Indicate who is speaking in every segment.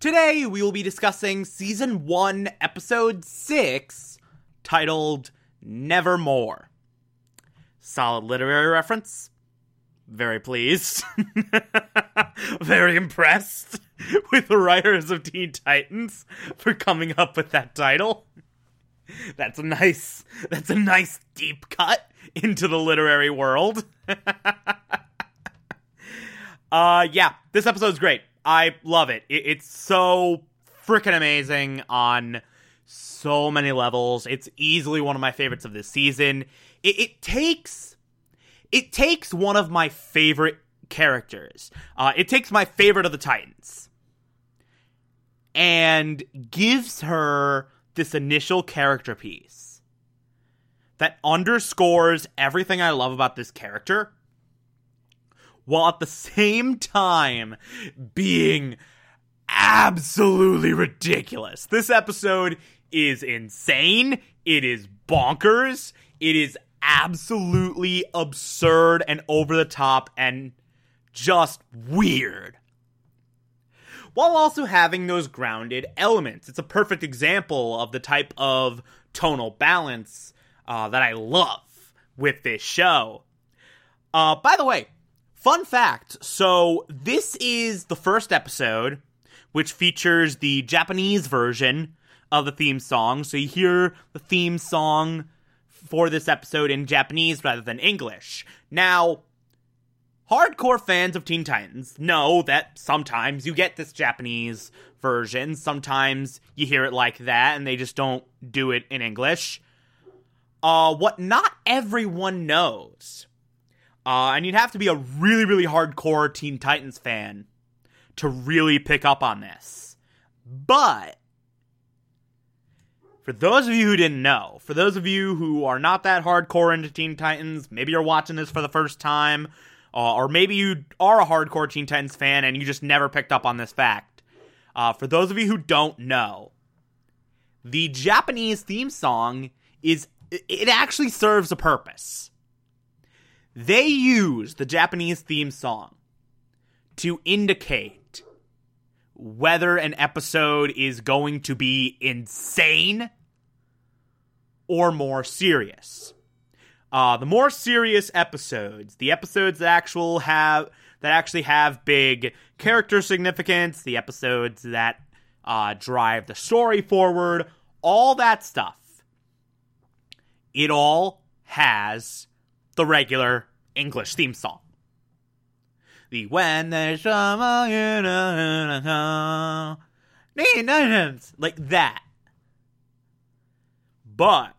Speaker 1: Today we will be discussing season 1, episode 6, titled Nevermore. Solid literary reference. Very pleased. Very impressed with the writers of Teen Titans for coming up with that title. That's a nice that's a nice deep cut into the literary world. uh yeah, this episode's great. I love it. it it's so freaking amazing on so many levels. It's easily one of my favorites of this season. It, it takes it takes one of my favorite characters. Uh, it takes my favorite of the Titans and gives her this initial character piece that underscores everything I love about this character while at the same time being absolutely ridiculous. This episode is insane. It is bonkers. It is absolutely absurd and over the top and just weird. While also having those grounded elements. It's a perfect example of the type of tonal balance uh, that I love with this show. Uh, by the way, Fun fact so, this is the first episode which features the Japanese version of the theme song. So, you hear the theme song for this episode in Japanese rather than English. Now, hardcore fans of Teen Titans know that sometimes you get this Japanese version, sometimes you hear it like that and they just don't do it in English. Uh, what not everyone knows uh, and you'd have to be a really, really hardcore Teen Titans fan to really pick up on this. But for those of you who didn't know, for those of you who are not that hardcore into Teen Titans, maybe you're watching this for the first time, uh, or maybe you are a hardcore Teen Titans fan and you just never picked up on this fact. Uh, for those of you who don't know, the Japanese theme song is it actually serves a purpose. They use the Japanese theme song to indicate whether an episode is going to be insane or more serious. Uh, the more serious episodes, the episodes that actual have that actually have big character significance, the episodes that uh, drive the story forward, all that stuff. It all has the regular English theme song. The when there's like that. But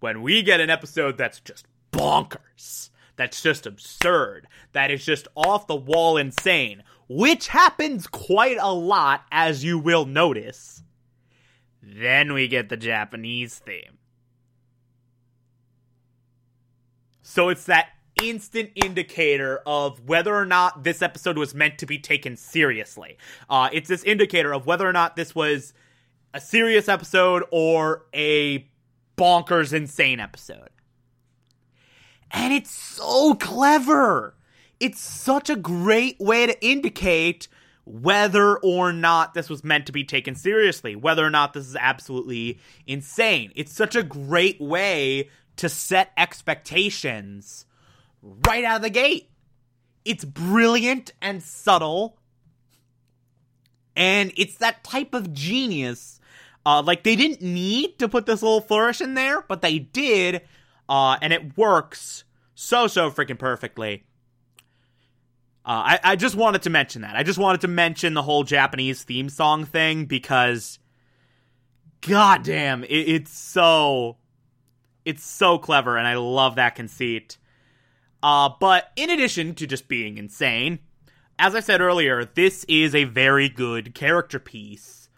Speaker 1: when we get an episode that's just bonkers, that's just absurd, that is just off the wall insane, which happens quite a lot, as you will notice, then we get the Japanese theme. So it's that instant indicator of whether or not this episode was meant to be taken seriously. Uh, it's this indicator of whether or not this was a serious episode or a bonkers insane episode. And it's so clever. It's such a great way to indicate whether or not this was meant to be taken seriously, whether or not this is absolutely insane. It's such a great way to set expectations right out of the gate. It's brilliant and subtle. And it's that type of genius. Uh, like, they didn't need to put this little flourish in there, but they did. Uh, and it works so, so freaking perfectly. Uh, I, I just wanted to mention that. I just wanted to mention the whole Japanese theme song thing because, goddamn, it, it's so, it's so clever, and I love that conceit. Uh, but in addition to just being insane, as I said earlier, this is a very good character piece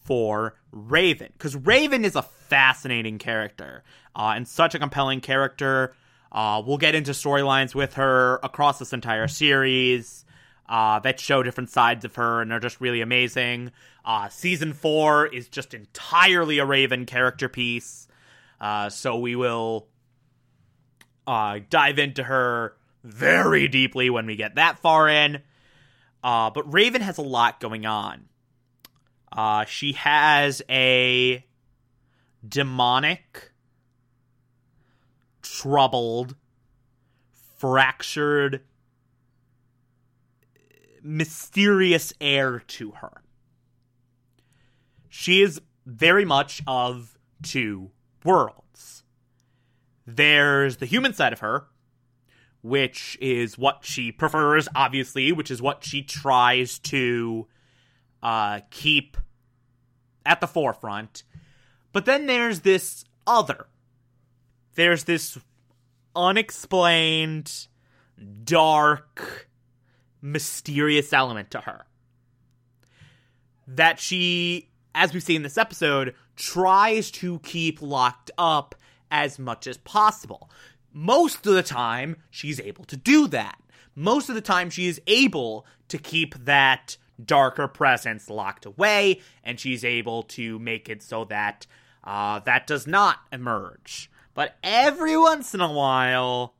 Speaker 1: for Raven. Because Raven is a fascinating character uh, and such a compelling character. Uh, we'll get into storylines with her across this entire series uh, that show different sides of her and are just really amazing. Uh, season four is just entirely a Raven character piece. Uh, so we will uh, dive into her very deeply when we get that far in. Uh, but Raven has a lot going on. Uh, she has a demonic, troubled, fractured, mysterious air to her. She is very much of two worlds. There's the human side of her, which is what she prefers, obviously, which is what she tries to uh, keep at the forefront. But then there's this other. There's this unexplained, dark, mysterious element to her. That she, as we see in this episode, tries to keep locked up as much as possible. Most of the time, she's able to do that. Most of the time, she is able to keep that darker presence locked away, and she's able to make it so that uh, that does not emerge. But every once in a while,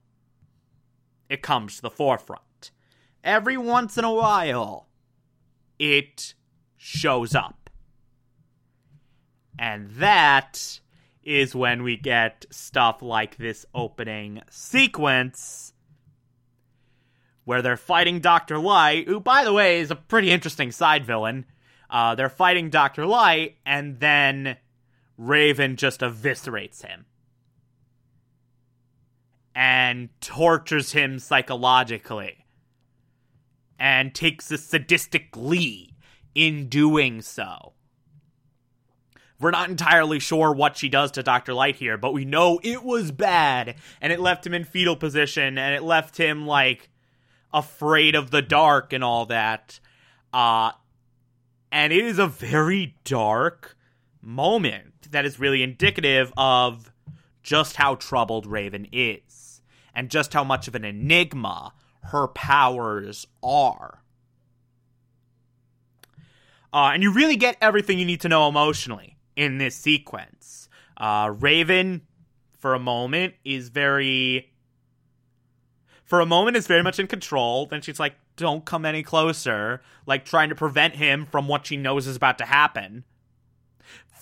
Speaker 1: it comes to the forefront. Every once in a while, it shows up. And that is when we get stuff like this opening sequence where they're fighting Dr. Light, who, by the way, is a pretty interesting side villain. Uh, they're fighting Dr. Light, and then Raven just eviscerates him and tortures him psychologically and takes a sadistic glee in doing so. We're not entirely sure what she does to Dr. Light here, but we know it was bad and it left him in fetal position and it left him like afraid of the dark and all that. Uh and it is a very dark moment that is really indicative of just how troubled Raven is and just how much of an enigma her powers are. Uh, and you really get everything you need to know emotionally in this sequence. Uh, Raven, for a moment, is very. For a moment, is very much in control. Then she's like, don't come any closer. Like, trying to prevent him from what she knows is about to happen.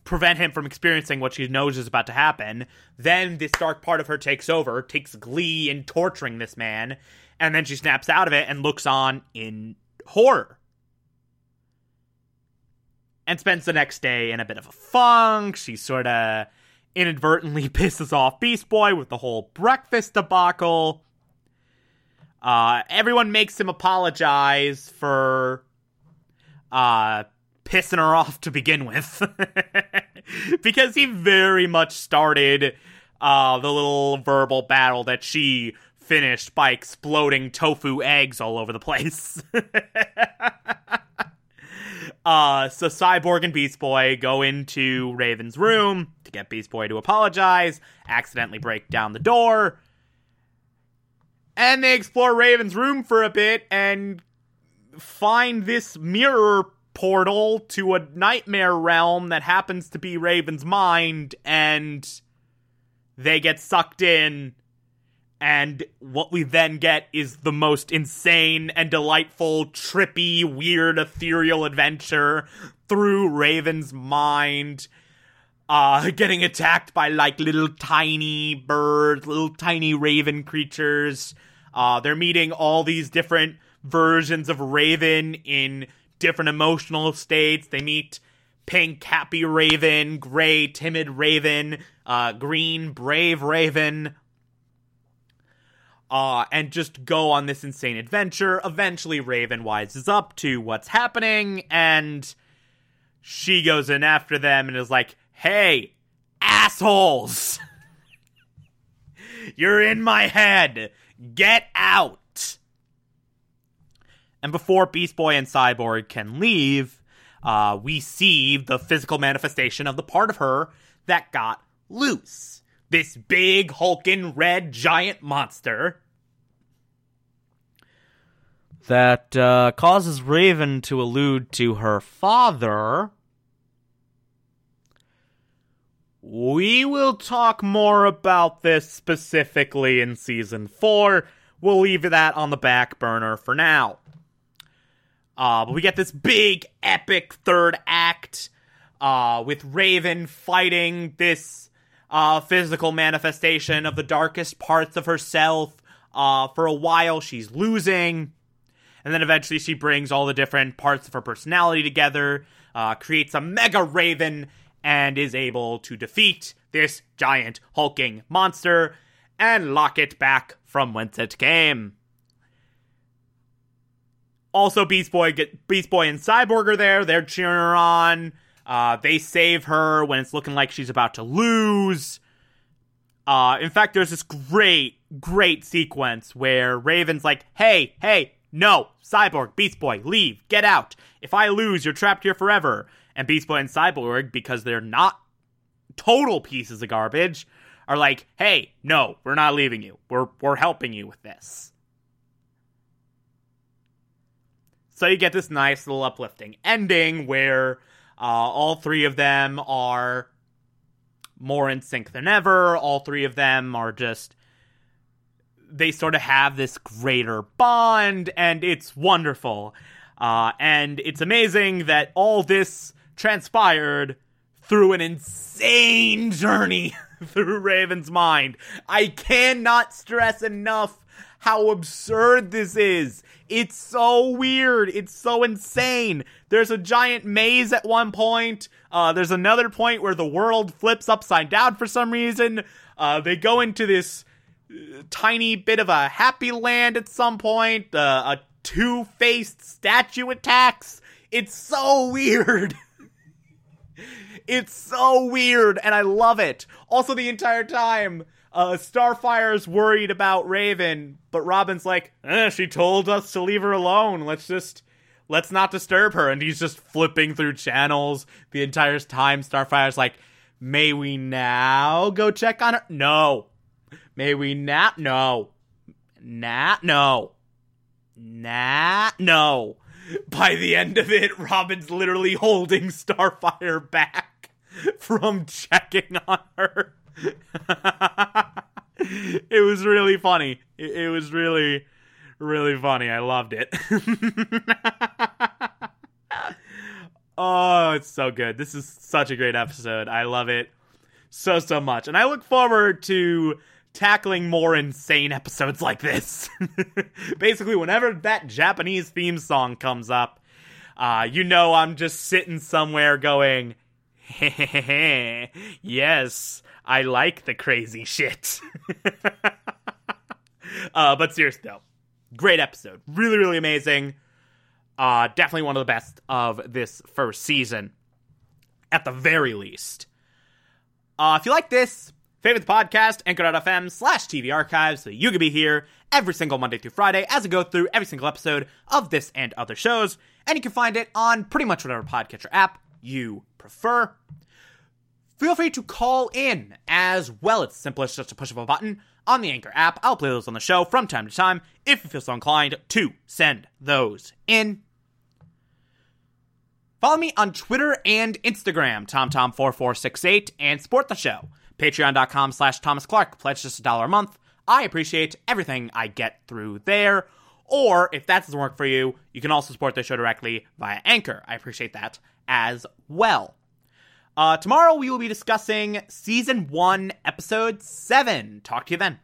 Speaker 1: Prevent him from experiencing what she knows is about to happen. Then this dark part of her takes over, takes glee in torturing this man, and then she snaps out of it and looks on in horror and spends the next day in a bit of a funk. She sort of inadvertently pisses off Beast Boy with the whole breakfast debacle. Uh, everyone makes him apologize for uh, pissing her off to begin with. because he very much started uh, the little verbal battle that she finished by exploding tofu eggs all over the place. Uh, so Cyborg and Beast Boy go into Raven's room to get Beast Boy to apologize, accidentally break down the door, and they explore Raven's room for a bit and find this mirror portal to a nightmare realm that happens to be Raven's mind, and they get sucked in and what we then get is the most insane and delightful, trippy, weird, ethereal adventure through Raven's mind. Uh, getting attacked by like little tiny birds, little tiny raven creatures. Uh, they're meeting all these different versions of Raven in different emotional states. They meet pink, happy Raven, gray, timid Raven, uh, green, brave Raven, uh, and just go on this insane adventure. Eventually, Raven wises up to what's happening, and she goes in after them and is like, Hey, assholes! You're in my head! Get out! And before Beast Boy and Cyborg can leave, uh, we see the physical manifestation of the part of her that got loose this big, hulking, red, giant monster that uh, causes Raven to allude to her father. We will talk more about this specifically in season 4. We'll leave that on the back burner for now. Uh, but we get this big, epic third act uh, with Raven fighting this uh, physical manifestation of the darkest parts of herself. Uh, for a while, she's losing. And then eventually, she brings all the different parts of her personality together, uh, creates a mega Raven, and is able to defeat this giant hulking monster and lock it back from whence it came. Also, Beast Boy, get, Beast Boy and Cyborg are there. They're cheering her on. Uh, they save her when it's looking like she's about to lose. Uh, in fact, there's this great, great sequence where Raven's like, "Hey, hey, no, Cyborg, Beast Boy, leave, get out. If I lose, you're trapped here forever." And Beast Boy and Cyborg, because they're not total pieces of garbage, are like, "Hey, no, we're not leaving you. We're we're helping you with this." So you get this nice little uplifting ending where uh, all three of them are more in sync than ever. All three of them are just. They sort of have this greater bond, and it's wonderful. Uh, and it's amazing that all this transpired through an insane journey through Raven's mind. I cannot stress enough how absurd this is. It's so weird. It's so insane. There's a giant maze at one point. Uh, there's another point where the world flips upside down for some reason. Uh, they go into this uh, tiny bit of a happy land at some point. Uh, a two faced statue attacks. It's so weird. it's so weird, and I love it. Also, the entire time, uh, Starfire's worried about Raven, but Robin's like, eh, she told us to leave her alone. Let's just let's not disturb her. And he's just flipping through channels the entire time. Starfire's like, may we now go check on her? No. May we not? No. Nah, no. Nah, no. By the end of it, Robin's literally holding Starfire back from checking on her. it was really funny. It, it, was really, really funny. I loved it. oh, it's so good. This is such a great episode. I love it so, so much. And I look forward to tackling more insane episodes like this. Basically, whenever that Japanese theme song comes up, uh, you know I'm just sitting somewhere going, yes, I like the crazy shit. uh, but seriously, though, great episode. Really, really amazing. Uh, definitely one of the best of this first season, at the very least. Uh, if you like this, favorite the podcast, anchor.fm slash TV archives, so you can be here every single Monday through Friday as I go through every single episode of this and other shows. And you can find it on pretty much whatever podcatcher app you prefer feel free to call in as well. It's simplest just to push of a button on the Anchor app. I'll play those on the show from time to time if you feel so inclined to send those in. Follow me on Twitter and Instagram, TomTom4468, and support the show. Patreon.com slash Thomas Clark. Pledge just a dollar a month. I appreciate everything I get through there. Or if that doesn't work for you, you can also support the show directly via Anchor. I appreciate that as well. Uh, tomorrow we will be discussing season one, episode seven. Talk to you then.